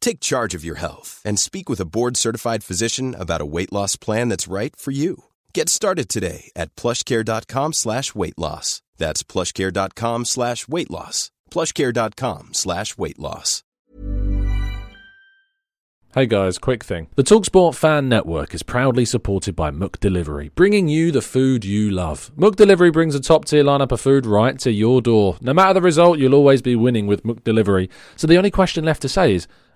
Take charge of your health and speak with a board-certified physician about a weight loss plan that's right for you. Get started today at plushcare.com slash weight loss. That's plushcare.com slash weight loss. plushcare.com slash weight loss. Hey guys, quick thing. The Talksport Fan Network is proudly supported by McDelivery, bringing you the food you love. McDelivery brings a top tier lineup of food right to your door. No matter the result, you'll always be winning with McDelivery. So the only question left to say is,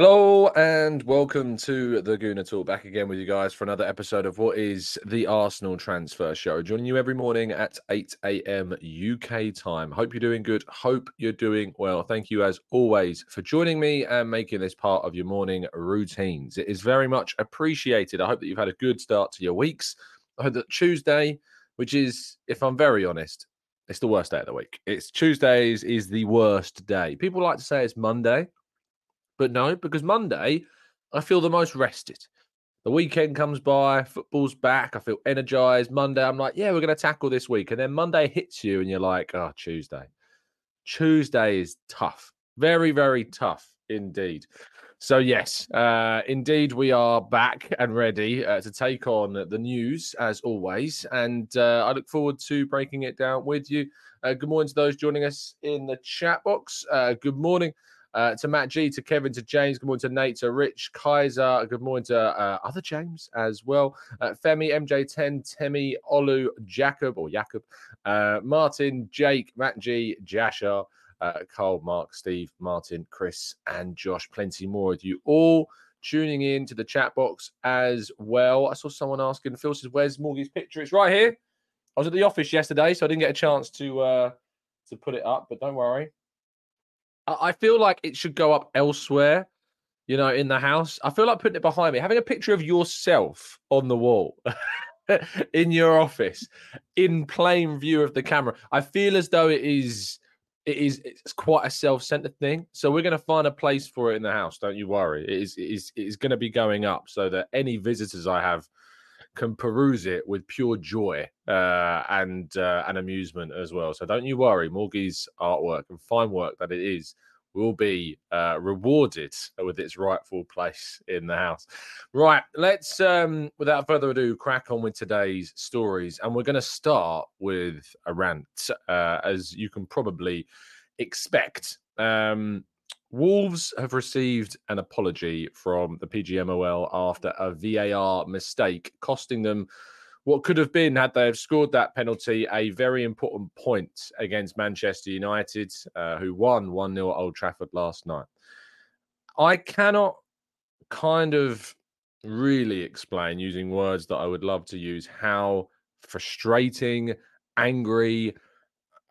Hello and welcome to the Gooner Talk. Back again with you guys for another episode of what is the Arsenal Transfer Show. Joining you every morning at 8 a.m. UK time. Hope you're doing good. Hope you're doing well. Thank you as always for joining me and making this part of your morning routines. It is very much appreciated. I hope that you've had a good start to your weeks. I hope that Tuesday, which is, if I'm very honest, it's the worst day of the week. It's Tuesdays is the worst day. People like to say it's Monday. But no, because Monday, I feel the most rested. The weekend comes by, football's back, I feel energized. Monday, I'm like, yeah, we're going to tackle this week. And then Monday hits you, and you're like, oh, Tuesday. Tuesday is tough. Very, very tough indeed. So, yes, uh, indeed, we are back and ready uh, to take on the news as always. And uh, I look forward to breaking it down with you. Uh, good morning to those joining us in the chat box. Uh, good morning uh, to Matt G, to Kevin, to James. Good morning to Nate, to Rich Kaiser. Good morning to uh, other James as well. Uh, Femi, MJ10, Temi, Olu, Jacob or Jacob, uh, Martin, Jake, Matt G, Jasher, uh, Carl, Mark, Steve, Martin, Chris, and Josh. Plenty more of you all tuning in to the chat box as well. I saw someone asking, Phil says, "Where's Morgie's picture?" It's right here. I was at the office yesterday, so I didn't get a chance to uh, to put it up, but don't worry. I feel like it should go up elsewhere, you know, in the house. I feel like putting it behind me, having a picture of yourself on the wall in your office in plain view of the camera. I feel as though it is it is it's quite a self-centered thing. So we're going to find a place for it in the house. Don't you worry. It is it is it is going to be going up so that any visitors I have can peruse it with pure joy uh, and uh, and amusement as well. So don't you worry, Morgie's artwork and fine work that it is will be uh, rewarded with its rightful place in the house. Right, let's um, without further ado crack on with today's stories, and we're going to start with a rant, uh, as you can probably expect. Um, Wolves have received an apology from the PGMOL after a VAR mistake, costing them what could have been, had they have scored that penalty, a very important point against Manchester United, uh, who won 1 0 at Old Trafford last night. I cannot kind of really explain using words that I would love to use how frustrating, angry,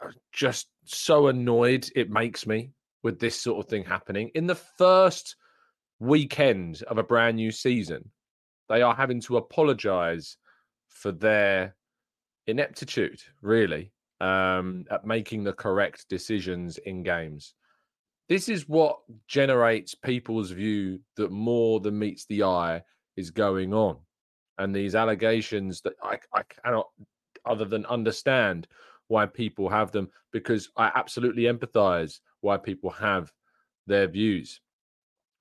uh, just so annoyed it makes me with this sort of thing happening. In the first weekend of a brand new season, they are having to apologize for their ineptitude, really, um, at making the correct decisions in games. This is what generates people's view that more than meets the eye is going on. And these allegations that I, I cannot, other than understand why people have them, because I absolutely empathize why people have their views.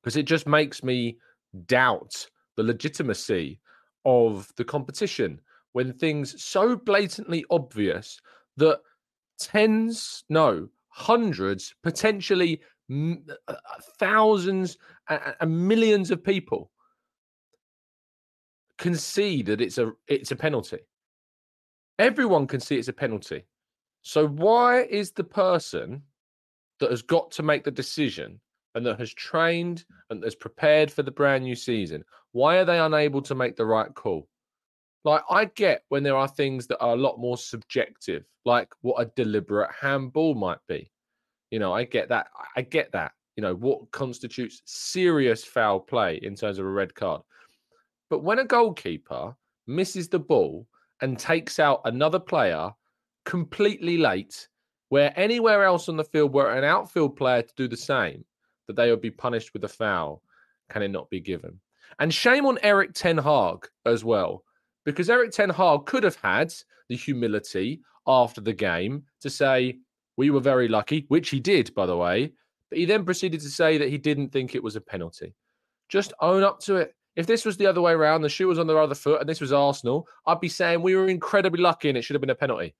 Because it just makes me doubt the legitimacy of the competition when things so blatantly obvious that tens, no, hundreds, potentially uh, uh, thousands and, and millions of people can see that it's a it's a penalty. Everyone can see it's a penalty. So why is the person that has got to make the decision and that has trained and has prepared for the brand new season, why are they unable to make the right call? Like I get when there are things that are a lot more subjective, like what a deliberate handball might be. You know, I get that. I get that. You know, what constitutes serious foul play in terms of a red card. But when a goalkeeper misses the ball and takes out another player completely late, where anywhere else on the field were an outfield player to do the same, that they would be punished with a foul, can it not be given? And shame on Erik Ten Hag as well, because Erik Ten Hag could have had the humility after the game to say, We were very lucky, which he did, by the way. But he then proceeded to say that he didn't think it was a penalty. Just own up to it. If this was the other way around, the shoe was on the other foot, and this was Arsenal, I'd be saying we were incredibly lucky and it should have been a penalty.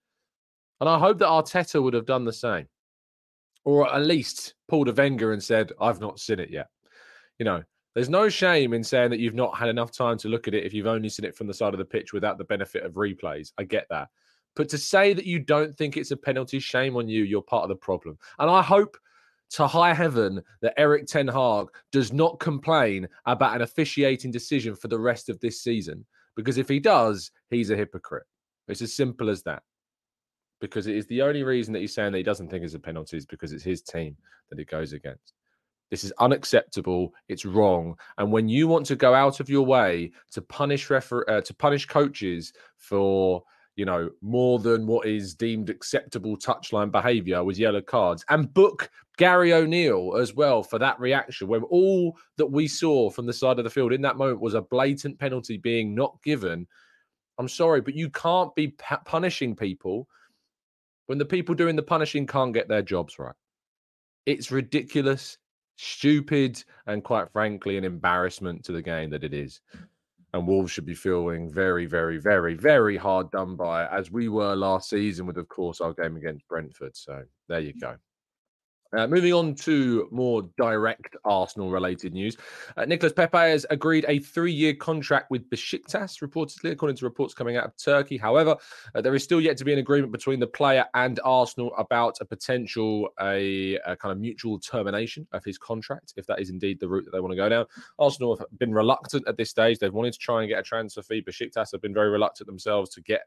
And I hope that Arteta would have done the same, or at least pulled a Wenger and said, "I've not seen it yet." You know, there's no shame in saying that you've not had enough time to look at it if you've only seen it from the side of the pitch without the benefit of replays. I get that. But to say that you don't think it's a penalty, shame on you. You're part of the problem. And I hope to high heaven that Erik Ten Hag does not complain about an officiating decision for the rest of this season. Because if he does, he's a hypocrite. It's as simple as that. Because it is the only reason that he's saying that he doesn't think it's a penalty is because it's his team that it goes against. This is unacceptable. It's wrong. And when you want to go out of your way to punish refer- uh, to punish coaches for you know, more than what is deemed acceptable touchline behavior with yellow cards and book Gary O'Neill as well for that reaction when all that we saw from the side of the field in that moment was a blatant penalty being not given. I'm sorry, but you can't be punishing people when the people doing the punishing can't get their jobs right. It's ridiculous, stupid, and quite frankly, an embarrassment to the game that it is and Wolves should be feeling very, very, very, very hard done by, as we were last season with, of course, our game against Brentford. So there you go. Uh, moving on to more direct Arsenal related news. Uh, Nicolas Pepe has agreed a three year contract with Besiktas, reportedly, according to reports coming out of Turkey. However, uh, there is still yet to be an agreement between the player and Arsenal about a potential a, a, kind of mutual termination of his contract, if that is indeed the route that they want to go down. Arsenal have been reluctant at this stage. They've wanted to try and get a transfer fee. Besiktas have been very reluctant themselves to get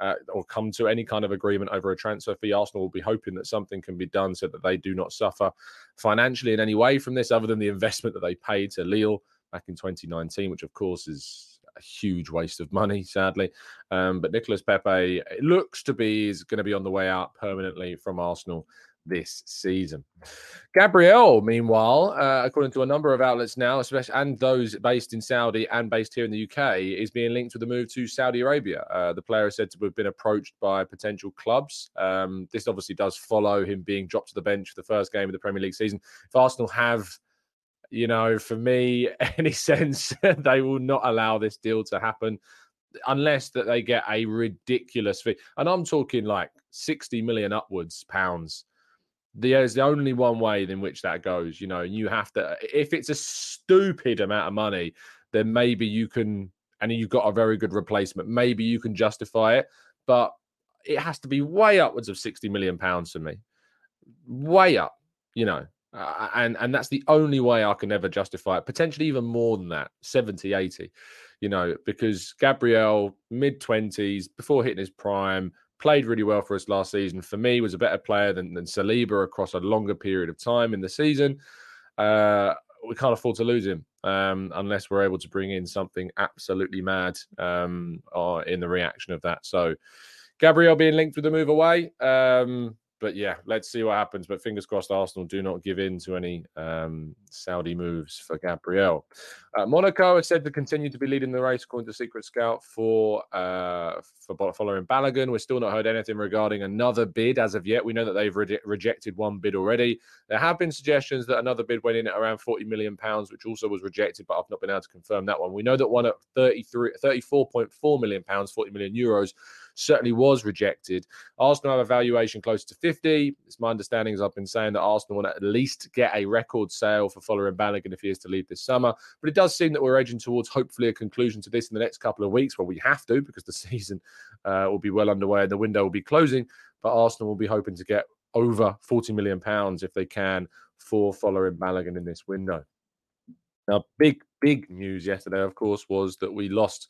uh, or come to any kind of agreement over a transfer fee. Arsenal will be hoping that something can be done so that they do not suffer financially in any way from this, other than the investment that they paid to Lille back in 2019, which of course is a huge waste of money, sadly. Um, but Nicolas Pepe looks to be is going to be on the way out permanently from Arsenal this season. Gabriel, meanwhile, uh, according to a number of outlets now, especially and those based in Saudi and based here in the UK, is being linked with a move to Saudi Arabia. Uh, the player is said to have been approached by potential clubs. Um, this obviously does follow him being dropped to the bench for the first game of the Premier League season. If Arsenal have you know, for me, any sense they will not allow this deal to happen unless that they get a ridiculous fee. And I'm talking like 60 million upwards pounds there's the only one way in which that goes, you know, and you have to, if it's a stupid amount of money, then maybe you can, and you've got a very good replacement, maybe you can justify it, but it has to be way upwards of 60 million pounds for me, way up, you know, uh, and and that's the only way I can ever justify it. Potentially even more than that, 70, 80, you know, because Gabriel mid 20s before hitting his prime, played really well for us last season. For me, was a better player than, than Saliba across a longer period of time in the season. Uh, we can't afford to lose him um, unless we're able to bring in something absolutely mad um, in the reaction of that. So, Gabriel being linked with the move away. Um, but yeah, let's see what happens. But fingers crossed, Arsenal do not give in to any um, Saudi moves for Gabriel. Uh, Monaco is said to continue to be leading the race, according to Secret Scout, for uh, for Folarin Balogun. We've still not heard anything regarding another bid as of yet. We know that they've re- rejected one bid already. There have been suggestions that another bid went in at around 40 million pounds, which also was rejected, but I've not been able to confirm that one. We know that one at 33, 34.4 million pounds, 40 million euros certainly was rejected. Arsenal have a valuation close to 50. It's my understanding, as I've been saying, that Arsenal want to at least get a record sale for Folarin Balogun if he is to leave this summer. But it does seem that we're edging towards hopefully a conclusion to this in the next couple of weeks. Well, we have to because the season uh, will be well underway and the window will be closing. But Arsenal will be hoping to get over 40 million pounds if they can for Folarin Balogun in this window. Now, big, big news yesterday, of course, was that we lost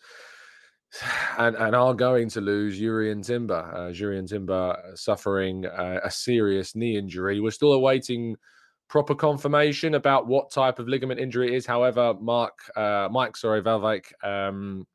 and, and are going to lose Jurrien Timber. Uh, Jurrien Timber uh, suffering uh, a serious knee injury. We're still awaiting proper confirmation about what type of ligament injury it is. However, Mark, uh, Mike, sorry, Valvik um,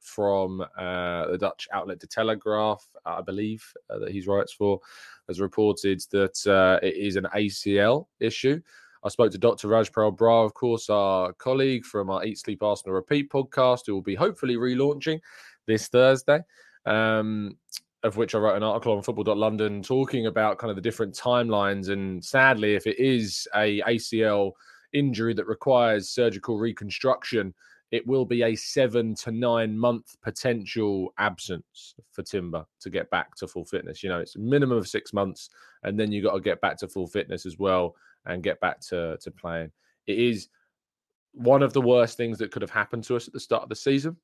from uh, the Dutch outlet De Telegraph, I believe uh, that he writes for, has reported that uh, it is an ACL issue. I spoke to Dr. Rajpal Brar, of course, our colleague from our Eat Sleep Arsenal Repeat podcast, who will be hopefully relaunching this Thursday. Um, of which I wrote an article on football.london talking about kind of the different timelines. And sadly, if it is a ACL injury that requires surgical reconstruction, it will be a seven to nine month potential absence for Timber to get back to full fitness. You know, it's a minimum of six months, and then you got to get back to full fitness as well and get back to, to playing. It is one of the worst things that could have happened to us at the start of the season.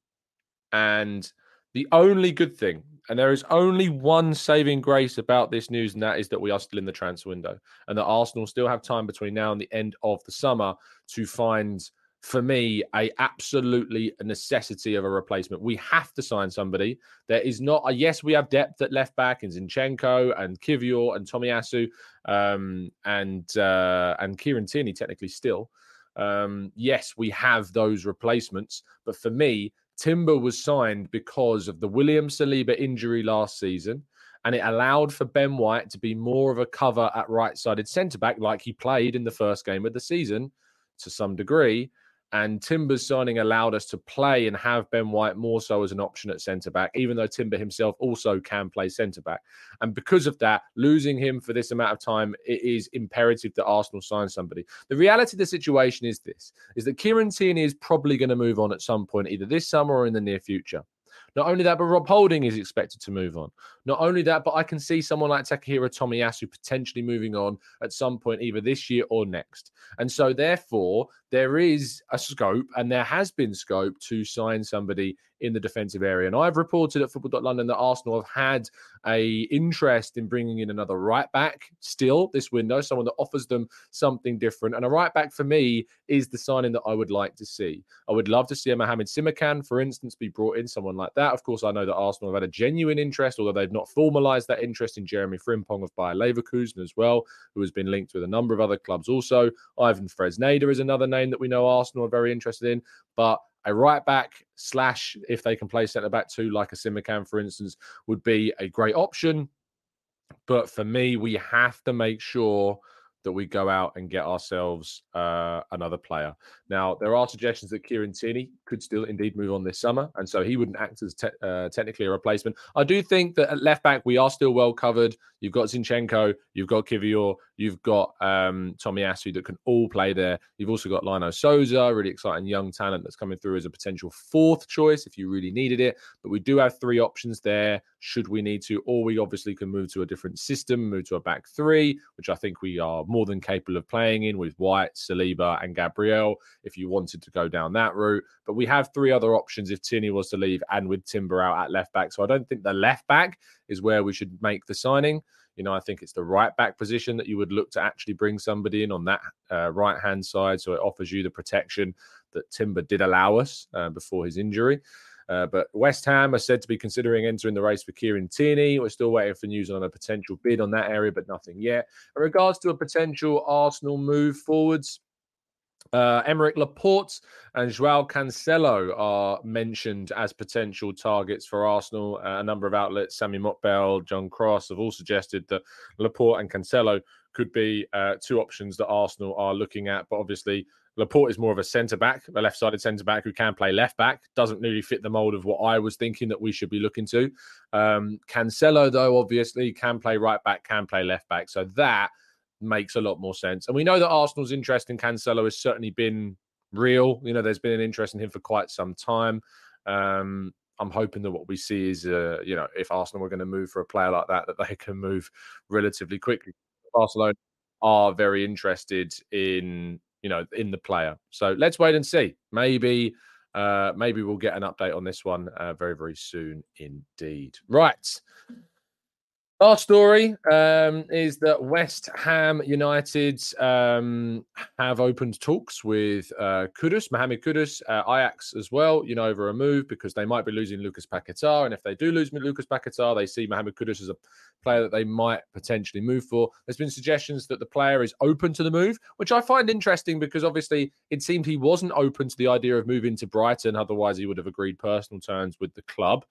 And the only good thing, and there is only one saving grace about this news, and that is that we are still in the transfer window and that Arsenal still have time between now and the end of the summer to find for me a absolutely a necessity of a replacement. We have to sign somebody. There is not a yes, we have depth at left back in Zinchenko and Kiwior and Tomiyasu um, and uh, and Kieran Tierney technically still. Um, yes, we have those replacements, but for me, Timber was signed because of the William Saliba injury last season. And it allowed for Ben White to be more of a cover at right sided centre back, like he played in the first game of the season to some degree. And Timber's signing allowed us to play and have Ben White more so as an option at centre back, even though Timber himself also can play centre back. And because of that, losing him for this amount of time, it is imperative that Arsenal sign somebody. The reality of the situation is this: is that Kieran Tierney is probably going to move on at some point, either this summer or in the near future. Not only that, but Rob Holding is expected to move on. Not only that, but I can see someone like Takahiro Tomiyasu potentially moving on at some point, either this year or next. And so, therefore, there is a scope and there has been scope to sign somebody in the defensive area. And I've reported at football.london that Arsenal have had a interest in bringing in another right back still this window, someone that offers them something different. And a right back for me is the signing that I would like to see. I would love to see a Mohamed Simakan, for instance, be brought in, someone like that. Of course, I know that Arsenal have had a genuine interest, although they've not formalised that interest in Jeremy Frimpong of Bayer Leverkusen as well, who has been linked with a number of other clubs also. Ivan Fresneda is another name that we know Arsenal are very interested in. But a right back slash, if they can play centre back too, like a Simakan, for instance, would be a great option. But for me, we have to make sure that we go out and get ourselves uh, another player. Now, there are suggestions that Kieran Tierney could still indeed move on this summer, and so he wouldn't act as te- uh, technically a replacement. I do think that at left back, we are still well covered. You've got Zinchenko, you've got Kiwior, you've got um, Tomiyasu that can all play there. You've also got Lino Souza, really exciting young talent that's coming through as a potential fourth choice if you really needed it. But we do have three options there should we need to, or we obviously can move to a different system, move to a back three, which I think we are more than capable of playing in with White, Saliba, and Gabriel if you wanted to go down that route. But we have three other options if Tierney was to leave and with Timber out at left back. So I don't think the left back is where we should make the signing. You know, I think it's the right back position that you would look to actually bring somebody in on that uh, right hand side. So it offers you the protection that Timber did allow us uh, before his injury. Uh, but West Ham are said to be considering entering the race for Kieran Tierney. We're still waiting for news on a potential bid on that area, but nothing yet. In regards to a potential Arsenal move forwards, uh, Aymeric Laporte and Joao Cancelo are mentioned as potential targets for Arsenal. Uh, a number of outlets, Sami Mokbel, John Cross, have all suggested that Laporte and Cancelo could be uh, two options that Arsenal are looking at. But obviously, Laporte is more of a centre back, a left sided centre back who can play left back. Doesn't really fit the mould of what I was thinking that we should be looking to. Um, Cancelo, though, obviously can play right back, can play left back. So that makes a lot more sense. And we know that Arsenal's interest in Cancelo has certainly been real. You know, there's been an interest in him for quite some time. Um, I'm hoping that what we see is, uh, you know, if Arsenal were going to move for a player like that, that they can move relatively quickly. Barcelona are very interested in, you know, in the player. So let's wait and see. Maybe, uh, maybe we'll get an update on this one uh, very, very soon indeed. Right. Our story um, is that West Ham United um, have opened talks with uh, Kudus, Mohamed Kudus, uh, Ajax as well, you know, over a move because they might be losing Lucas Paquetá. And if they do lose Lucas Paquetá, they see Mohamed Kudus as a player that they might potentially move for. There's been suggestions that the player is open to the move, which I find interesting because obviously it seemed he wasn't open to the idea of moving to Brighton. Otherwise, he would have agreed personal terms with the club.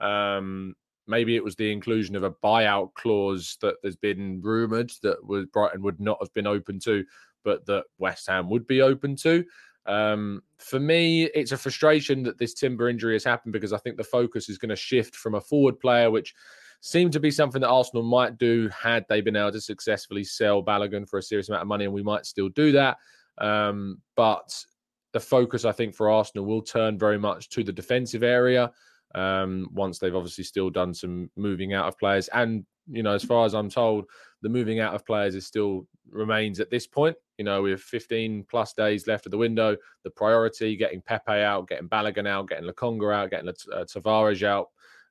Um, Maybe it was the inclusion of a buyout clause that there's been rumoured that was Brighton would not have been open to, but that West Ham would be open to. Um, for me, it's a frustration that this Timber injury has happened because I think the focus is going to shift from a forward player, which seemed to be something that Arsenal might do had they been able to successfully sell Balogun for a serious amount of money, and we might still do that. Um, but the focus, I think, for Arsenal will turn very much to the defensive area um, once they've obviously still done some moving out of players. And, you know, as far as I'm told, the moving out of players is still remains at this point. You know, we have 15 plus days left of the window, the priority getting Pepe out, getting Balogun out, getting Lokonga out, getting uh, Tavares out,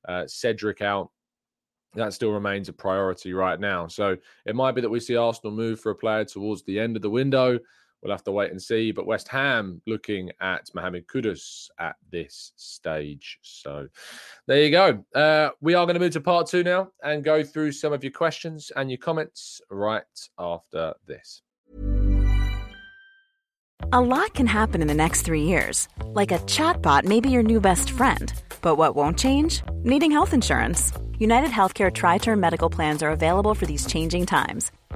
uh, Cedric out. That still remains a priority right now. So it might be that we see Arsenal move for a player towards the end of the window. We'll have to wait and see. But West Ham looking at Mohamed Kudus at this stage. So there you go. Uh, we are going to move to part two now and go through some of your questions and your comments right after this. A lot can happen in the next three years. Like a chatbot may be your new best friend. But what won't change? Needing health insurance. United Healthcare Tri Term Medical Plans are available for these changing times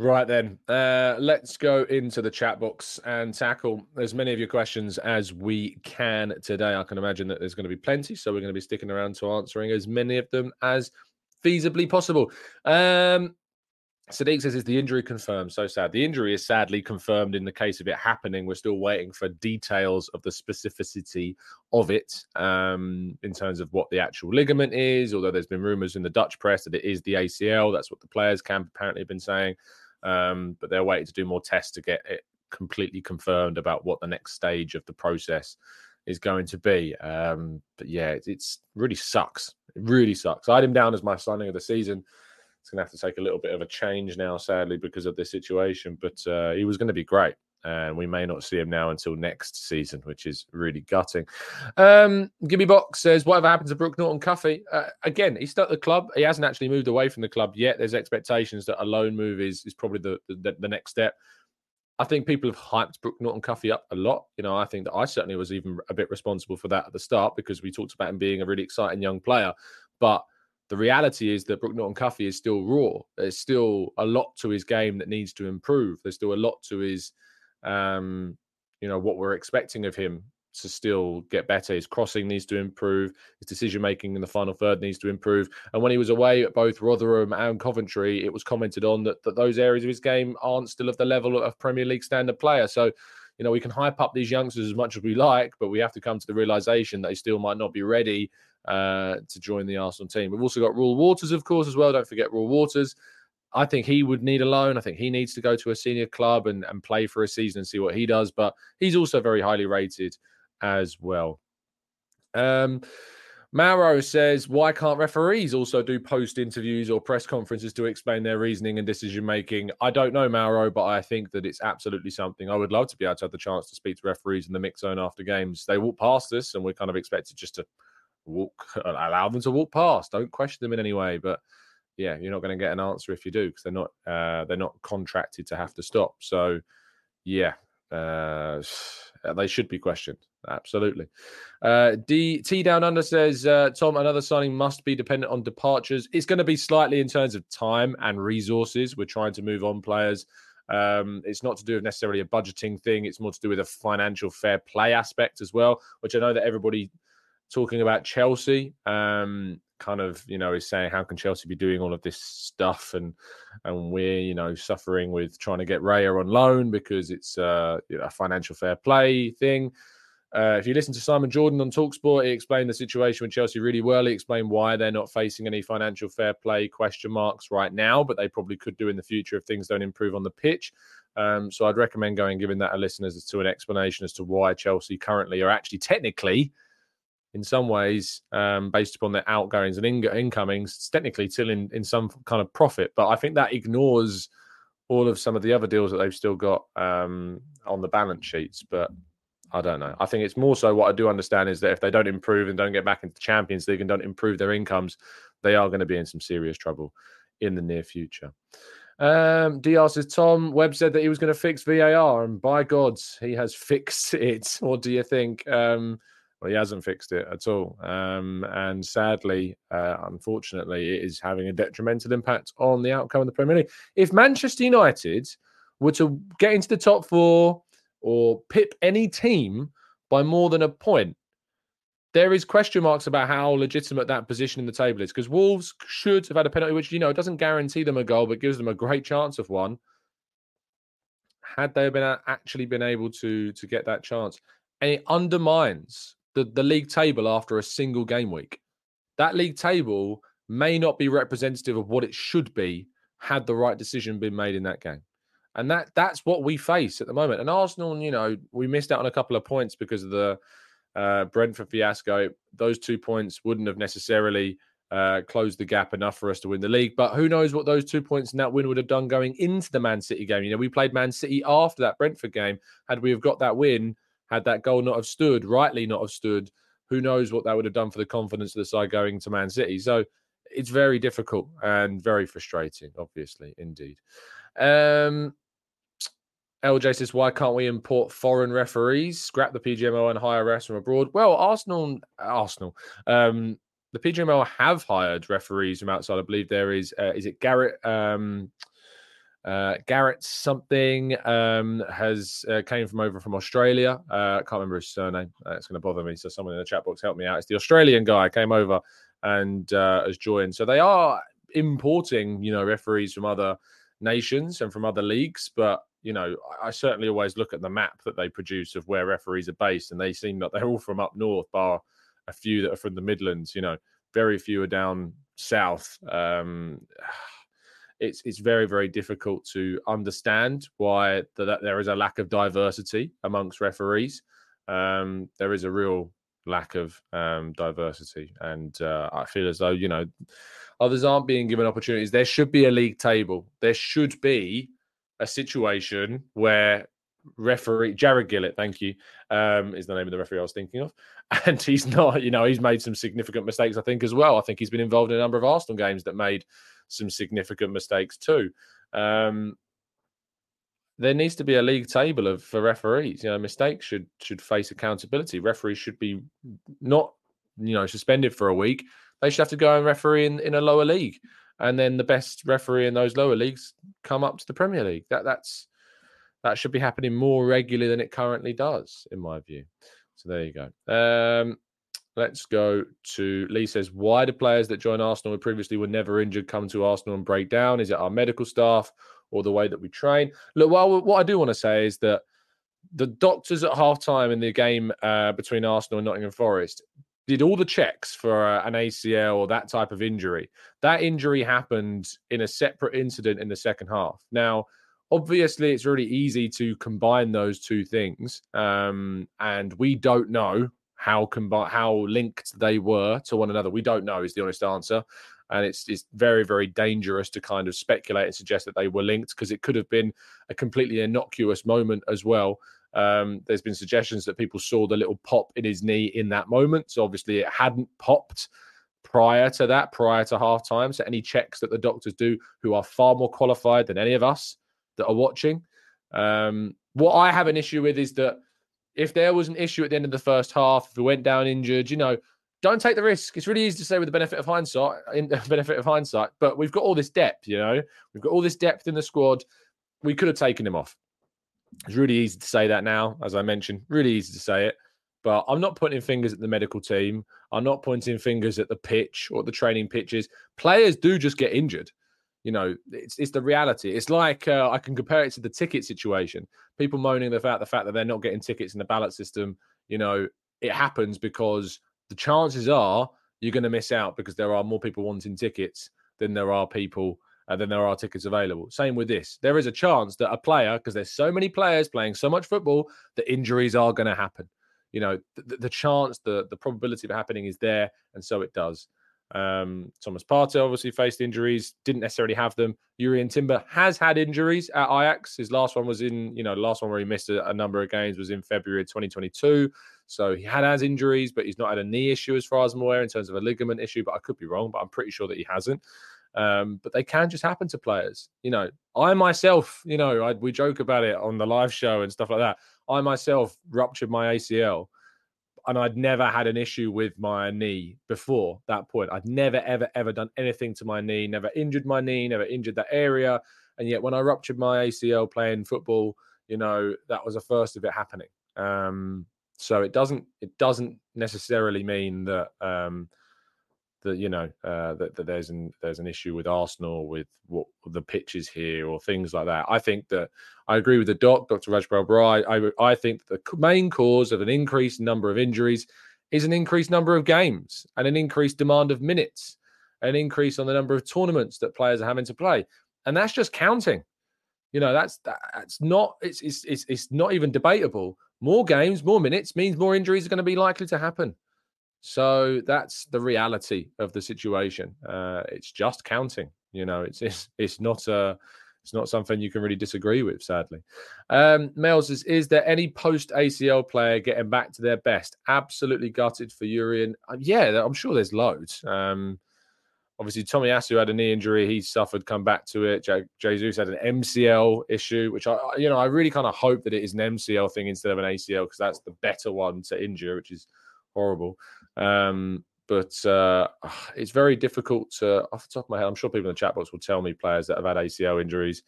Right then, uh, let's go into the chat box and tackle as many of your questions as we can today. I can imagine that there's going to be plenty, so we're going to be sticking around to answering as many of them as feasibly possible. Um, Sadiq says, "Is the injury confirmed?" So sad. The injury is sadly confirmed in the case of it happening. We're still waiting for details of the specificity of it um, in terms of what the actual ligament is. Although there's been rumours in the Dutch press that it is the ACL. That's what the players' camp apparently have been saying. Um, but they're waiting to do more tests to get it completely confirmed about what the next stage of the process is going to be. Um, but yeah, it, it's really sucks. It really sucks. I had him down as my signing of the season. It's going to have to take a little bit of a change now, sadly, because of this situation. But uh, he was going to be great and we may not see him now until next season, which is really gutting. Um, Gibby Box says, "Whatever happened to Brooke Norton-Cuffy?" Uh, again, he's still at the club. He hasn't actually moved away from the club yet. There's expectations that a loan move is is probably the the, the next step. I think people have hyped Brooke Norton-Cuffy up a lot. You know, I think that I certainly was even a bit responsible for that at the start because we talked about him being a really exciting young player, but the reality is that Brooke Norton-Cuffy is still raw. There's still a lot to his game that needs to improve. There's still a lot to his um, you know, what we're expecting of him to still get better. His crossing needs to improve. His decision making in the final third needs to improve. And when he was away at both Rotherham and Coventry, it was commented on that, that those areas of his game aren't still of the level of Premier League standard player. So, you know, we can hype up these youngsters as much as we like, but we have to come to the realization that they still might not be ready uh, to join the Arsenal team. We've also got Reuell Walters, of course, as well. Don't forget Reuell Walters. I think he would need a loan. I think he needs to go to a senior club and, and play for a season and see what he does. But he's also very highly rated as well. Um, Mauro says, why can't referees also do post interviews or press conferences to explain their reasoning and decision making? I don't know, Mauro, but I think that it's absolutely something. I would love to be able to have the chance to speak to referees in the mix zone after games. They walk past us and we're kind of expected just to walk, allow them to walk past. Don't question them in any way. But yeah, you're not going to get an answer if you do because they're not uh, they're not contracted to have to stop. So yeah, uh, they should be questioned. Absolutely. Uh, D T down under says uh, Tom. Another signing must be dependent on departures. It's going to be slightly in terms of time and resources. We're trying to move on players. Um, it's not to do with necessarily a budgeting thing. It's more to do with a financial fair play aspect as well, which I know that everybody talking about Chelsea. Um, kind of you know is saying how can Chelsea be doing all of this stuff and and we're you know suffering with trying to get Raya on loan because it's uh, a financial fair play thing. Uh, if you listen to Simon Jordan on Talksport, he explained the situation with Chelsea really well. He explained why they're not facing any financial fair play question marks right now, but they probably could do in the future if things don't improve on the pitch. Um, so I'd recommend going giving that a listen as to an explanation as to why Chelsea currently are actually technically in some ways, um, based upon their outgoings and in- incomings, technically still in, in some kind of profit. But I think that ignores all of some of the other deals that they've still got um, on the balance sheets. But I don't know. I think it's more so what I do understand is that if they don't improve and don't get back into Champions League and don't improve their incomes, they are going to be in some serious trouble in the near future. Um, DR says Tom Webb said that he was going to fix VAR, and by God, he has fixed it. What do you think? Um, well, he hasn't fixed it at all. Um, and sadly, uh, unfortunately, it is having a detrimental impact on the outcome of the Premier League. If Manchester United were to get into the top four or pip any team by more than a point, there is question marks about how legitimate that position in the table is because Wolves should have had a penalty, which you know doesn't guarantee them a goal, but gives them a great chance of one. Had they been actually been able to to get that chance, and it undermines the, the league table after a single game week. That league table may not be representative of what it should be had the right decision been made in that game. And that that's what we face at the moment. And Arsenal, you know, we missed out on a couple of points because of the uh, Brentford fiasco. Those two points wouldn't have necessarily uh, closed the gap enough for us to win the league. But who knows what those two points and that win would have done going into the Man City game? You know, we played Man City after that Brentford game. Had we have got that win, had that goal not have stood, rightly not have stood, who knows what that would have done for the confidence of the side going to Man City. So it's very difficult and very frustrating, obviously, indeed. Um, LJ says, why can't we import foreign referees, scrap the PGMO and hire refs from abroad? Well, Arsenal, Arsenal, um, the PGMO have hired referees from outside. I believe there is, uh, is it Garrett? Um, uh, Garrett something um, has uh, came from over from Australia. Uh, I can't remember his surname. Uh, it's going to bother me. So someone in the chat box help me out. It's the Australian guy came over and uh, has joined. So they are importing, you know, referees from other nations and from other leagues. But you know, I, certainly always look at the map that they produce of where referees are based, and they seem that they're all from up north, bar a few that are from the Midlands. You know, very few are down south. Um, it's it's very very difficult to understand why the, that there is a lack of diversity amongst referees. Um, there is a real lack of um, diversity, and uh, I feel as though you know others aren't being given opportunities. There should be a league table. There should be a situation where referee Jarred Gillett, thank you, um, is the name of the referee I was thinking of, and he's not. You know, he's made some significant mistakes. I think as well. I think he's been involved in a number of Arsenal games that made some significant mistakes too. Um, there needs to be a league table of for referees. You know, mistakes should should face accountability. Referees should be not you know suspended for a week. They should have to go and referee in, in a lower league, and then the best referee in those lower leagues come up to the Premier League. That that's that should be happening more regularly than it currently does, in my view. So there you go. Um, Let's go to Lee says, why do players that join Arsenal who previously were never injured come to Arsenal and break down? Is it our medical staff or the way that we train? Look, well, what I do want to say is that the doctors at halftime in the game uh, between Arsenal and Nottingham Forest did all the checks for uh, an ACL or that type of injury. That injury happened in a separate incident in the second half. Now, obviously, it's really easy to combine those two things. Um, and we don't know how combi- how linked they were to one another. We don't know is the honest answer. And it's it's very, very dangerous to kind of speculate and suggest that they were linked because it could have been a completely innocuous moment as well. Um, there's been suggestions that people saw the little pop in his knee in that moment. So obviously it hadn't popped prior to that, prior to halftime. So any checks that the doctors do, who are far more qualified than any of us that are watching, um, what I have an issue with is that if there was an issue at the end of the first half, if we went down injured, you know, don't take the risk. It's really easy to say with the benefit of hindsight, in the benefit of hindsight, but we've got all this depth, you know, we've got all this depth in the squad. We could have taken him off. It's really easy to say that now, as I mentioned, really easy to say it. But I'm not pointing fingers at the medical team. I'm not pointing fingers at the pitch or the training pitches. Players do just get injured. You know, it's it's the reality. It's like uh, I can compare it to the ticket situation. People moaning about the fact that they're not getting tickets in the ballot system. You know, it happens because the chances are you're going to miss out because there are more people wanting tickets than there are people uh, than there are tickets available. Same with this. There is a chance that a player, because there's so many players playing so much football, that injuries are going to happen. You know, the, the chance, the the probability of happening is there, and so it does. Um, Thomas Partey obviously faced injuries, didn't necessarily have them. Jurrien Timber has had injuries at Ajax. His last one was in, you know, the last one where he missed a, a, number of games was in February 2022. So he had has injuries, but he's not had a knee issue as far as I'm aware in terms of a ligament issue. But I could be wrong, but I'm pretty sure that he hasn't. Um, but they can just happen to players. You know, I myself, you know, I, we joke about it on the live show and stuff like that. I myself ruptured my ACL and I'd never had an issue with my knee before that point. I'd never, ever, ever done anything to my knee, never injured my knee, never injured that area. And yet, when I ruptured my ACL playing football, you know, that was the first of it happening. Um, so it doesn't, it doesn't necessarily mean that um, that you know uh, that, that there's an there's an issue with Arsenal with what the pitches here or things like that. I think that I agree with the doc, Dr. Rajpal Brar. I I think the main cause of an increased number of injuries is an increased number of games and an increased demand of minutes, an increase on the number of tournaments that players are having to play, and that's just counting. You know, that's that's not it's it's it's, it's not even debatable. More games, more minutes means more injuries are going to be likely to happen. So that's the reality of the situation. Uh, it's just counting. You know, it's it's it's not a it's not something you can really disagree with. Sadly, um, Mel says, "Is there any post ACL player getting back to their best?" Absolutely gutted for Jurrien. Uh, yeah, I'm sure there's loads. Um, obviously, Tomiyasu had a knee injury. He suffered, come back to it. J- Jesus had an MCL issue, which I, you know, I really kind of hope that it is an MCL thing instead of an ACL because that's the better one to injure, which is horrible. Um, but uh, it's very difficult to, off the top of my head, I'm sure people in the chat box will tell me players that have had ACL injuries.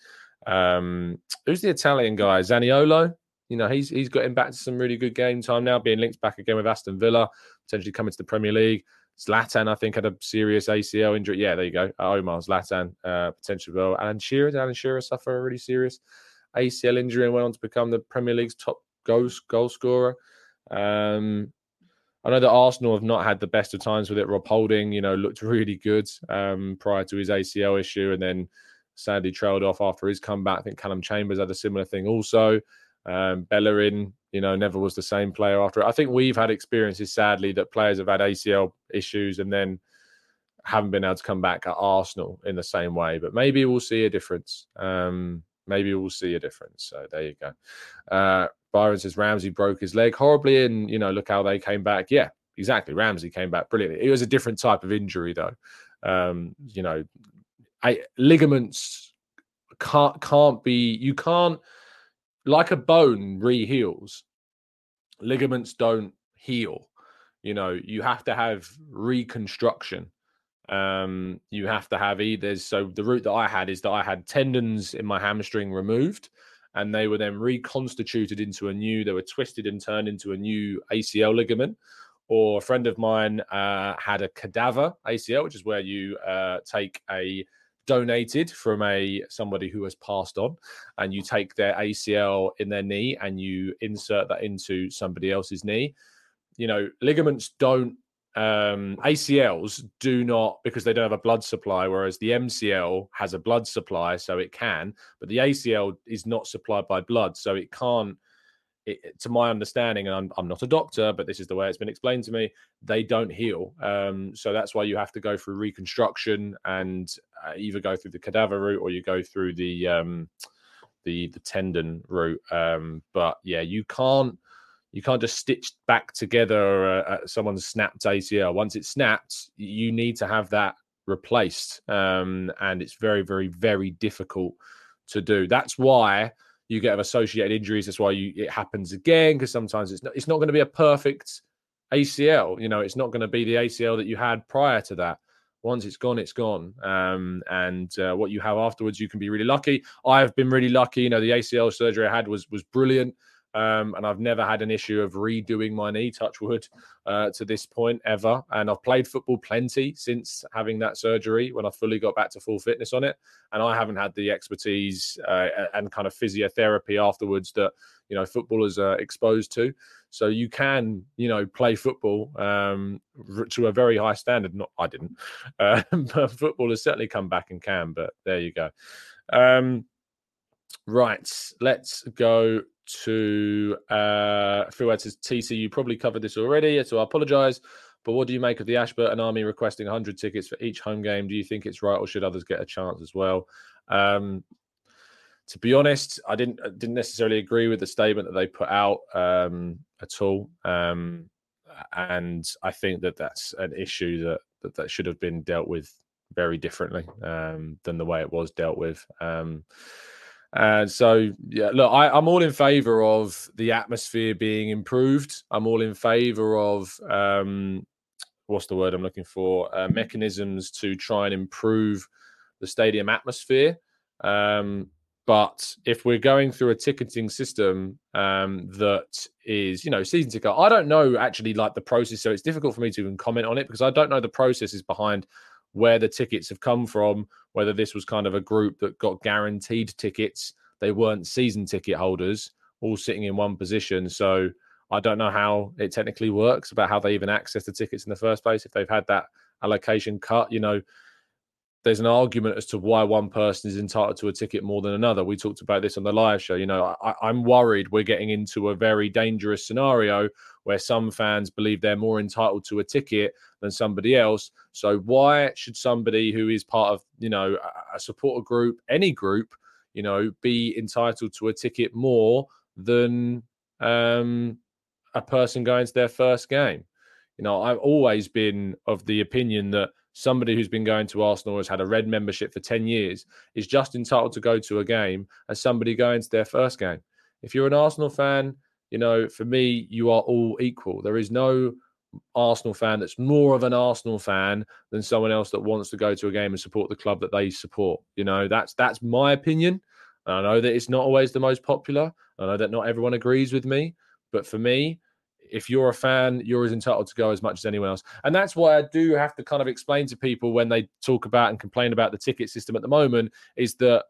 Um, who's the Italian guy? Zaniolo. You know, he's he's getting back to some really good game time now, being linked back again with Aston Villa, potentially coming to the Premier League. Zlatan, I think, had a serious ACL injury. Yeah, there you go. Uh, Omar Zlatan, uh, potentially well. Alan Shearer, did Alan Shearer suffer a really serious ACL injury and went on to become the Premier League's top goal, goal scorer. Um, I know that Arsenal have not had the best of times with it. Rob Holding, you know, looked really good um, prior to his ACL issue, and then sadly trailed off after his comeback. I think Callum Chambers had a similar thing also. Um, Bellerin, you know, never was the same player after it. I think we've had experiences, sadly, that players have had ACL issues and then haven't been able to come back at Arsenal in the same way. But maybe we'll see a difference. Um, maybe we'll see a difference. So there you go. Uh, Byron says Ramsey broke his leg horribly, and you know, look how they came back. Yeah, exactly. Ramsey came back brilliantly. It was a different type of injury, though. Um, you know, I, ligaments can't can't be. You can't like a bone re-heals. Ligaments don't heal. You know, you have to have reconstruction. Um, you have to have either. So the route that I had is that I had tendons in my hamstring removed and they were then reconstituted into a new, they were twisted and turned into a new ACL ligament. Or a friend of mine uh, had a cadaver ACL, which is where you uh, take a donated from a somebody who has passed on and you take their ACL in their knee and you insert that into somebody else's knee you know ligaments don't um, ACLs do not because they don't have a blood supply, whereas the MCL has a blood supply, so it can, but the ACL is not supplied by blood, so it can't it, to my understanding, and I'm, I'm not a doctor, but this is the way it's been explained to me, they don't heal. Um, so that's why you have to go through reconstruction and uh, either go through the cadaver route or you go through the um, the the tendon route. Um, but yeah, you can't you can't just stitch back together uh, someone's snapped ACL. Once it's snapped, you need to have that replaced, um, and it's very, very, very difficult to do. That's why you get associated injuries. That's why you it happens again because sometimes it's not it's not going to be a perfect ACL. You know, it's not going to be the ACL that you had prior to that. Once it's gone, it's gone. Um, and uh, what you have afterwards, you can be really lucky. I have been really lucky. You know, the ACL surgery I had was was brilliant. Um, and I've never had an issue of redoing my knee, touch wood, uh, to this point ever. And I've played football plenty since having that surgery when I fully got back to full fitness on it. And I haven't had the expertise uh, and kind of physiotherapy afterwards that, you know, footballers are exposed to. So you can, you know, play football um, to a very high standard. Not, I didn't, uh, but football has certainly come back and can. But there you go. Um, right, let's go to uh, Phil says, TC, you probably covered this already, so I apologize. But what do you make of the Ashburton Army requesting 100 tickets for each home game? Do you think it's right, or should others get a chance as well? Um, to be honest, I didn't didn't necessarily agree with the statement that they put out um, at all, um, and I think that that's an issue that that, that should have been dealt with very differently um, than the way it was dealt with. Um, and so, yeah, look, I, am all in favor of the atmosphere being improved. I'm all in favor of um, what's the word I'm looking for? Uh, mechanisms to try and improve the stadium atmosphere. Um, but if we're going through a ticketing system um, that is, you know, season ticket, I don't know actually like the process, so it's difficult for me to even comment on it because I don't know the processes behind where the tickets have come from, whether this was kind of a group that got guaranteed tickets. They weren't season ticket holders, all sitting in one position. So I don't know how it technically works about how they even access the tickets in the first place. If they've had that allocation cut, you know, there's an argument as to why one person is entitled to a ticket more than another. We talked about this on the live show. You know, I, am worried we're getting into a very dangerous scenario where some fans believe they're more entitled to a ticket than somebody else. So why should somebody who is part of, you know, a supporter group, any group, you know, be entitled to a ticket more than um, a person going to their first game? You know, I've always been of the opinion that somebody who's been going to Arsenal has had a red membership for 10 years is just entitled to go to a game as somebody going to their first game. If you're an Arsenal fan, you know, for me, you are all equal. There is no Arsenal fan that's more of an Arsenal fan than someone else that wants to go to a game and support the club that they support. You know, that's that's my opinion. I know that it's not always the most popular. I know that not everyone agrees with me, but for me, if you're a fan, you're as entitled to go as much as anyone else. And that's why I do have to kind of explain to people when they talk about and complain about the ticket system at the moment is that,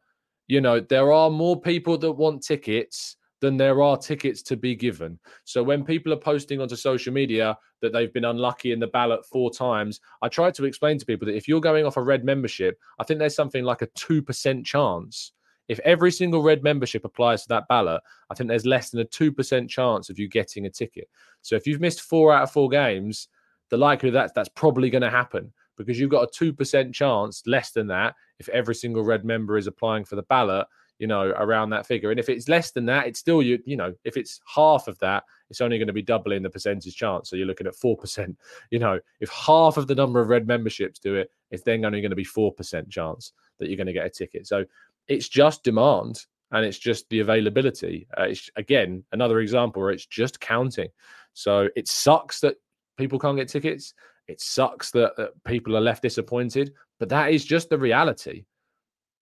you know, there are more people that want tickets than there are tickets to be given. So when people are posting onto social media that they've been unlucky in the ballot four times, I try to explain to people that if you're going off a red membership, I think there's something like a 2% chance if every single red membership applies to that ballot, I think there's less than a 2% chance of you getting a ticket. So if you've missed four out of four games, the likelihood that that's probably going to happen because you've got a 2% chance, less than that, if every single red member is applying for the ballot, you know, around that figure. And if it's less than that, it's still you, you know, if it's half of that, it's only going to be doubling the percentage chance. So you're looking at 4%. You know, if half of the number of red memberships do it, it's then only going to be 4% chance that you're going to get a ticket. So it's just demand and it's just the availability. Uh, it's again another example where it's just counting. So it sucks that people can't get tickets. It sucks that, that people are left disappointed, but that is just the reality.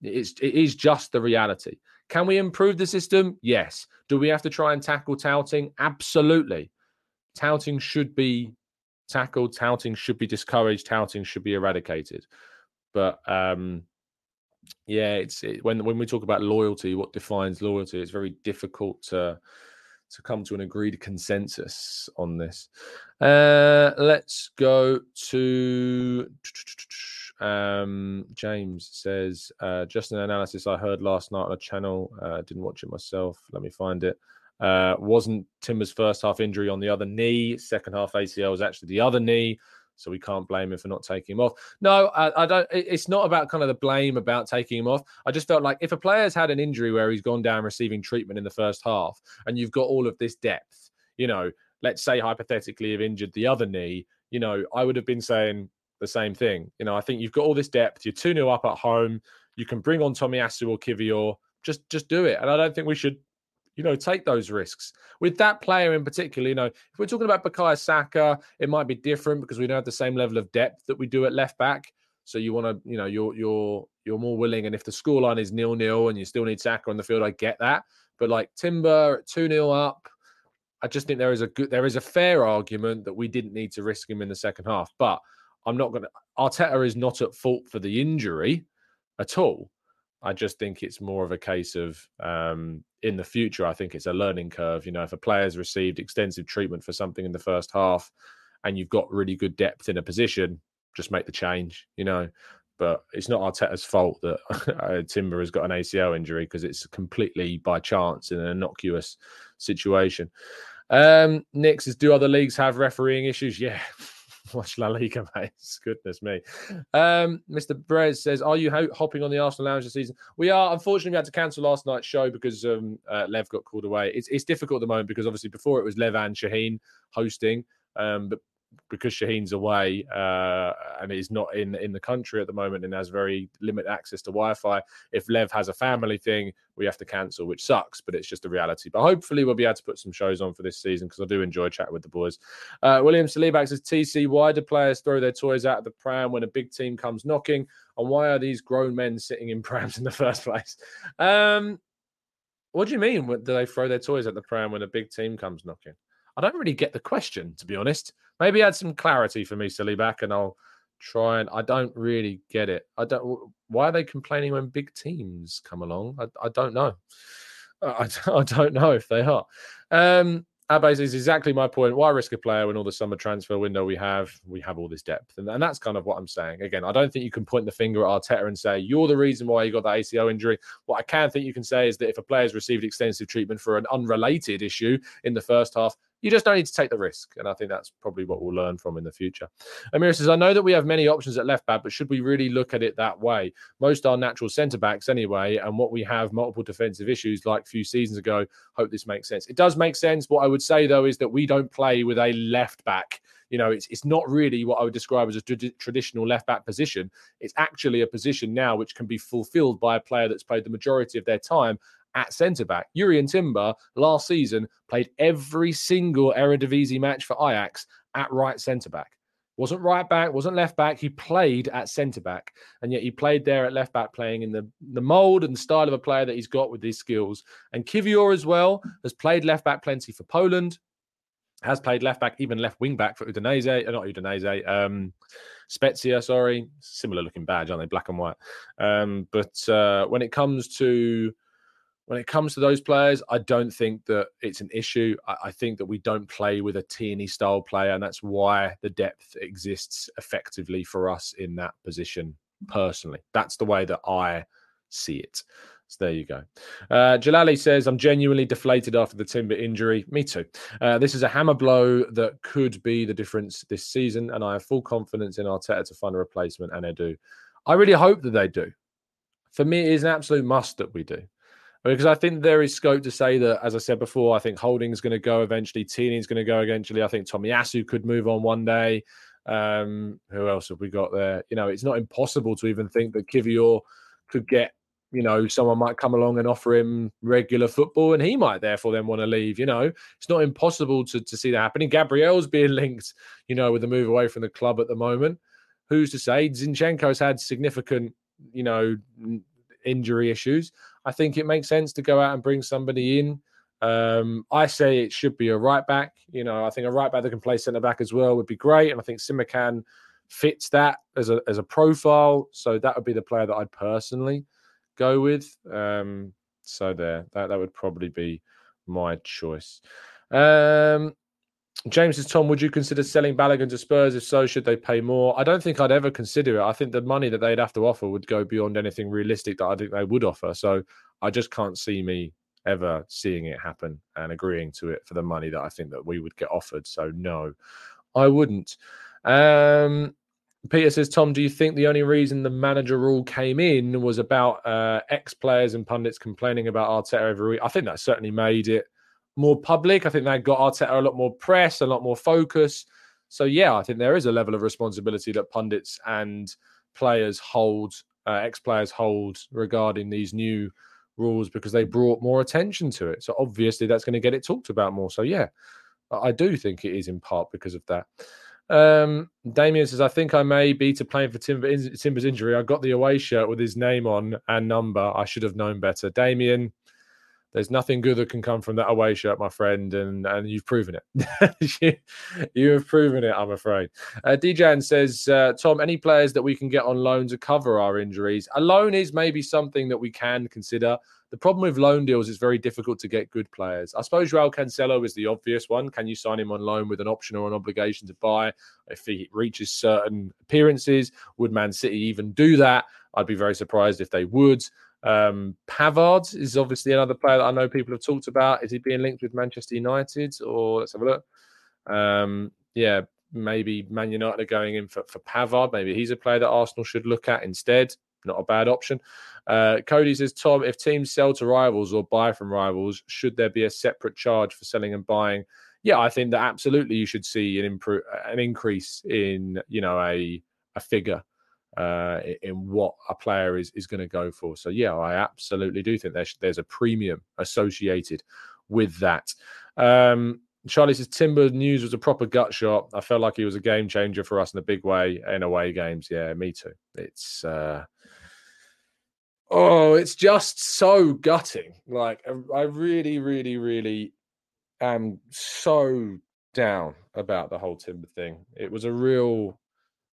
It's it is just the reality. Can we improve the system? Yes. Do we have to try and tackle touting? Absolutely. Touting should be tackled. Touting should be discouraged. Touting should be eradicated. But um, yeah, it's it, when when we talk about loyalty, what defines loyalty? It's very difficult to to come to an agreed consensus on this. Uh, let's go to um, James says uh, just an analysis I heard last night on a channel. Uh, didn't watch it myself. Let me find it. Uh, wasn't Timber's first half injury on the other knee. Second half ACL was actually the other knee. So we can't blame him for not taking him off. No, I, I don't. It's not about kind of the blame about taking him off. I just felt like if a player's had an injury where he's gone down receiving treatment in the first half, and you've got all of this depth, you know, let's say hypothetically have injured the other knee, you know, I would have been saying the same thing. You know, I think you've got all this depth. You're 2 0 up at home. You can bring on Tomiyasu or Kiwior. Just just do it. And I don't think we should you know, take those risks. With that player in particular, you know, if we're talking about Bukayo Saka, it might be different because we don't have the same level of depth that we do at left back. So you want to, you know, you're you're you're more willing. And if the scoreline is nil nil and you still need Saka on the field, I get that. But like Timber two 0 up, I just think there is a good, there is a fair argument that we didn't need to risk him in the second half. But I'm not going to. Arteta is not at fault for the injury at all. I just think it's more of a case of um, in the future. I think it's a learning curve. You know, if a player's received extensive treatment for something in the first half, and you've got really good depth in a position, just make the change. You know, but it's not Arteta's fault that Timber has got an ACL injury because it's completely by chance in an innocuous situation. Um, Nick says, do other leagues have refereeing issues? Yeah. watch La Liga, mate. Goodness me. Um, Mr. Brez says, Are you ho- hopping on the Arsenal Lounge this season? We are. Unfortunately, we had to cancel last night's show because um, uh, Lev got called away. It's, it's difficult at the moment because obviously before it was Lev and Shaheen hosting. Um, but because Shaheen's away uh, and is not in in the country at the moment and has very limited access to Wi-Fi, if Lev has a family thing, we have to cancel, which sucks, but it's just a reality. But hopefully, we'll be able to put some shows on for this season because I do enjoy chatting with the boys. Uh, William Salibak says, "TC, why do players throw their toys out of the pram when a big team comes knocking? And why are these grown men sitting in prams in the first place?" Um, what do you mean? Do they throw their toys at the pram when a big team comes knocking? I don't really get the question, to be honest. Maybe add some clarity for me, silly back, and I'll try and I don't really get it. I don't. Why are they complaining when big teams come along? I, I don't know. I, I don't know if they are. Um, Abbas is exactly my point. Why risk a player when all the summer transfer window we have, we have all this depth, and, and that's kind of what I'm saying. Again, I don't think you can point the finger at Arteta and say you're the reason why you got that ACL injury. What I can think you can say is that if a player's received extensive treatment for an unrelated issue in the first half, you just don't need to take the risk. And I think that's probably what we'll learn from in the future. Amir says, I know that we have many options at left back, but should we really look at it that way? Most are natural centre backs anyway. And what we have multiple defensive issues like a few seasons ago. Hope this makes sense. It does make sense. What I would say, though, is that we don't play with a left back. You know, it's, it's not really what I would describe as a tra- traditional left back position. It's actually a position now which can be fulfilled by a player that's played the majority of their time at centre back. Jurrien Timber last season played every single Eredivisie match for Ajax at right centre back. Wasn't right back, wasn't left back. He played at centre back, and yet he played there at left back, playing in the the mould and style of a player that he's got with these skills. And Kiwior as well has played left back plenty for Poland, has played left back, even left wing back for Udinese, uh, not Udinese, um, Spezia. Sorry, similar looking badge, aren't they? Black and white. Um, but uh, when it comes to when it comes to those players, I don't think that it's an issue. I, I, think that we don't play with a Tierney style player, and that's why the depth exists effectively for us in that position. Personally, that's the way that I see it. So there you go. Uh, Jalali says, I'm genuinely deflated after the Timber injury. Me too. Uh, this is a hammer blow that could be the difference this season, and I have full confidence in Arteta to find a replacement, and they do. I really hope that they do. For me, it is an absolute must that we do because I think there is scope to say that, as I said before, I think Holding's going to go eventually. Tierney's going to go eventually. I think Tommy Tomiyasu could move on one day. Um, who else have we got there? You know, it's not impossible to even think that Kiwior could get, you know, someone might come along and offer him regular football and he might therefore then want to leave. You know, it's not impossible to, to see that happening. Gabriel's being linked, you know, with the move away from the club at the moment. Who's to say? Zinchenko's had significant, you know, injury issues. I think it makes sense to go out and bring somebody in. Um, I say it should be a right back. You know, I think a right back that can play centre back as well would be great, and I think Simakan fits that as a as a profile. So that would be the player that I'd personally go with. Um, so there, that that would probably be my choice. Um, James says, Tom, would you consider selling Balogun to Spurs? If so, should they pay more? I don't think I'd ever consider it. I think the money that they'd have to offer would go beyond anything realistic that I think they would offer. So I just can't see me ever seeing it happen and agreeing to it for the money that I think that we would get offered. So no, I wouldn't. Um, Peter says, Tom, do you think the only reason the manager rule came in was about uh, ex players and pundits complaining about Arteta every week? I think that certainly made it more public. I think that got Arteta a lot more press, a lot more focus. So, yeah, I think there is a level of responsibility that pundits and players hold, uh, ex players hold regarding these new rules because they brought more attention to it. So, obviously, that's going to get it talked about more. So, yeah, I do think it is in part because of that. Um, Damien says, I think I may be to playing for Timber, Timber's injury. I got the away shirt with his name on and number. I should have known better. Damien, there's nothing good that can come from that away shirt, my friend, and and you've proven it. you, have proven it, I'm afraid. Uh, says, uh, Tom, any players that we can get on loan to cover our injuries? A loan is maybe something that we can consider. The problem with loan deals is very difficult to get good players. I suppose Joao Cancelo is the obvious one. Can you sign him on loan with an option or an obligation to buy if he reaches certain appearances? Would Man City even do that? I'd be very surprised if they would. Um, Pavard is obviously another player that I know people have talked about. Is he being linked with Manchester United? Or let's have a look. Um, yeah, maybe Man United are going in for, for Pavard. Maybe he's a player that Arsenal should look at instead not a bad option. Uh, Cody says, Tom, if teams sell to rivals or buy from rivals, should there be a separate charge for selling and buying? Yeah, I think that absolutely you should see an improve an increase in you know a a figure uh, in what a player is is going to go for. So yeah, I absolutely do think there's there's a premium associated with that. Um, Charlie says Timber News was a proper gut shot. I felt like he was a game changer for us in a big way in away games. Yeah, me too. It's uh oh, it's just so gutting. Like I really, really, really am so down about the whole Timber thing. It was a real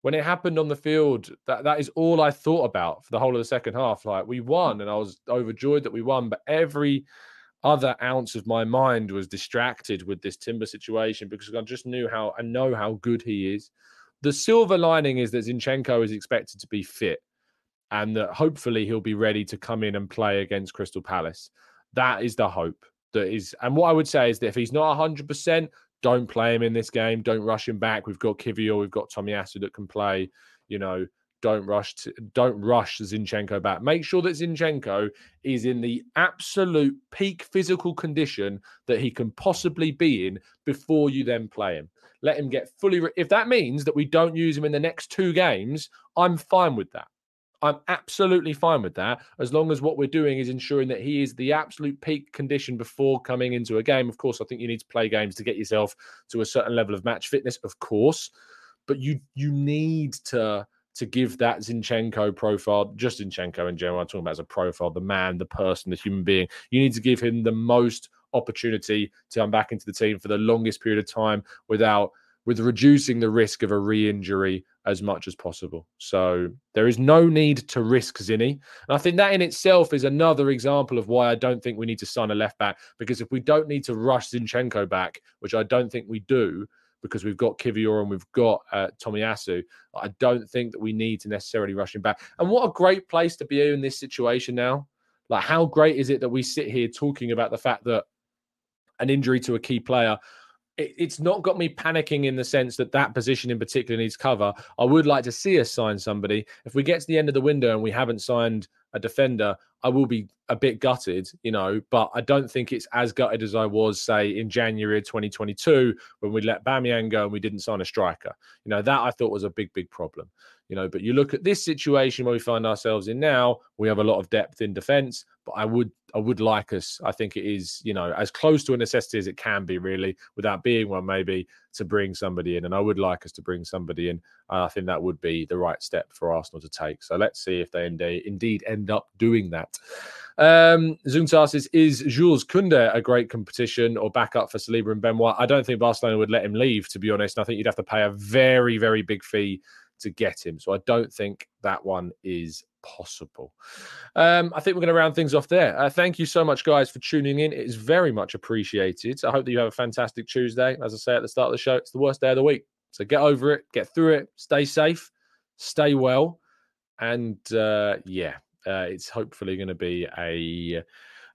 when it happened on the field, that, that is all I thought about for the whole of the second half. Like we hmm. won and I was overjoyed that we won, but every other ounce of my mind was distracted with this Timber situation because I just knew how I know how good he is. The silver lining is that Zinchenko is expected to be fit and that hopefully he'll be ready to come in and play against Crystal Palace. That is the hope. That is, and what I would say is that if he's not 100%, don't play him in this game. Don't rush him back. We've got Kiwior, we've got Tommy Tomiyasu that can play. You know, don't rush to, don't rush Zinchenko back. Make sure that Zinchenko is in the absolute peak physical condition that he can possibly be in before you then play him. Let him get fully. Re- if that means that we don't use him in the next two games, I'm fine with that. I'm absolutely fine with that as long as what we're doing is ensuring that he is the absolute peak condition before coming into a game. Of course, I think you need to play games to get yourself to a certain level of match fitness, of course, but you you need to to give that Zinchenko profile, just Zinchenko in general, I'm talking about as a profile, the man, the person, the human being. You need to give him the most opportunity to come back into the team for the longest period of time without with reducing the risk of a re-injury as much as possible. So there is no need to risk Zinny. And I think that in itself is another example of why I don't think we need to sign a left back. Because if we don't need to rush Zinchenko back, which I don't think we do, because we've got Kiwior and we've got uh, Tomiyasu. I don't think that we need to necessarily rush him back. And what a great place to be in this situation now. Like, how great is it that we sit here talking about the fact that an injury to a key player it's not got me panicking in the sense that that position in particular needs cover. I would like to see us sign somebody. If we get to the end of the window and we haven't signed a defender, I will be a bit gutted, you know, but I don't think it's as gutted as I was, say, in January of 2022 when we let Aubameyang go and we didn't sign a striker. You know, that I thought was a big, big problem. You know, but you look at this situation where we find ourselves in now, we have a lot of depth in defence, but I would I would like us, I think it is, you know, as close to a necessity as it can be, really, without being one, maybe, to bring somebody in. And I would like us to bring somebody in. I think that would be the right step for Arsenal to take. So let's see if they indeed end up doing that. Um, Zuntar says, is Jules Koundé a great competition or backup for Saliba and Ben White? I don't think Barcelona would let him leave, to be honest. I think you'd have to pay a very, very big fee to get him. So I don't think that one is possible. Um, I think we're going to round things off there. Uh, thank you so much, guys, for tuning in. It is very much appreciated. I hope that you have a fantastic Tuesday. As I say at the start of the show, it's the worst day of the week. So get over it, get through it, stay safe, stay well. And uh, yeah, uh, it's hopefully going to be a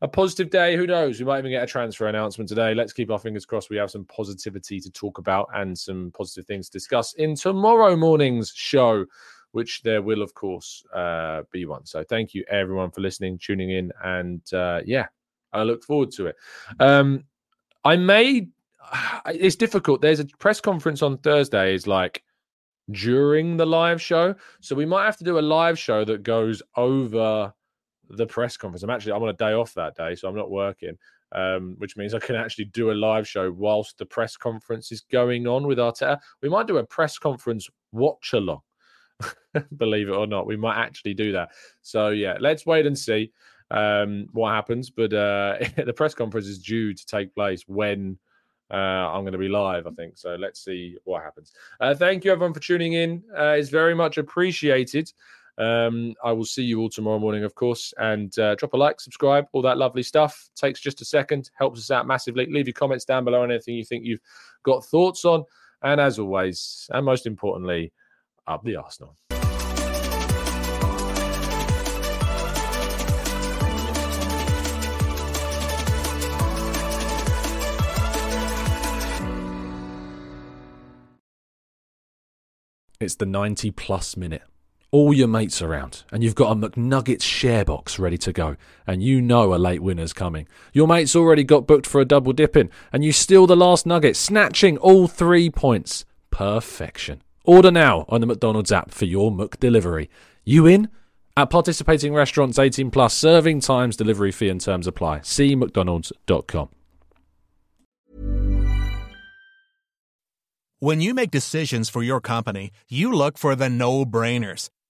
a positive day. Who knows? We might even get a transfer announcement today. Let's keep our fingers crossed. We have some positivity to talk about and some positive things to discuss in tomorrow morning's show, which there will, of course, uh, be one. So thank you, everyone, for listening, tuning in. And uh, yeah, I look forward to it. Um, I may, it's difficult. There's a press conference on Thursday, is like, during the live show. So we might have to do a live show that goes over the press conference. I'm actually I'm on a day off that day, so I'm not working, um, which means I can actually do a live show whilst the press conference is going on with Arteta. We might do a press conference watch along. Believe it or not, we might actually do that. So yeah, let's wait and see um, what happens. But uh, the press conference is due to take place when. Uh, I'm going to be live, I think. So let's see what happens. Uh, thank you, everyone, for tuning in. Uh, it's very much appreciated. Um, I will see you all tomorrow morning, of course, and uh, drop a like, subscribe, all that lovely stuff. Takes just a second, helps us out massively. Leave your comments down below on anything you think you've got thoughts on. And as always, and most importantly, up the Arsenal. It's the 90 plus minute all your mates around, and you've got a McNuggets share box ready to go, and you know a late winner's coming. Your mate's already got booked for a double dipping, and you steal the last nugget, snatching all three points. Perfection. Order now on the McDonald's app for your McDelivery. You in? At participating restaurants 18 plus, serving times, delivery fee and terms apply. See McDonald's.com. When you make decisions for your company, you look for the no brainers.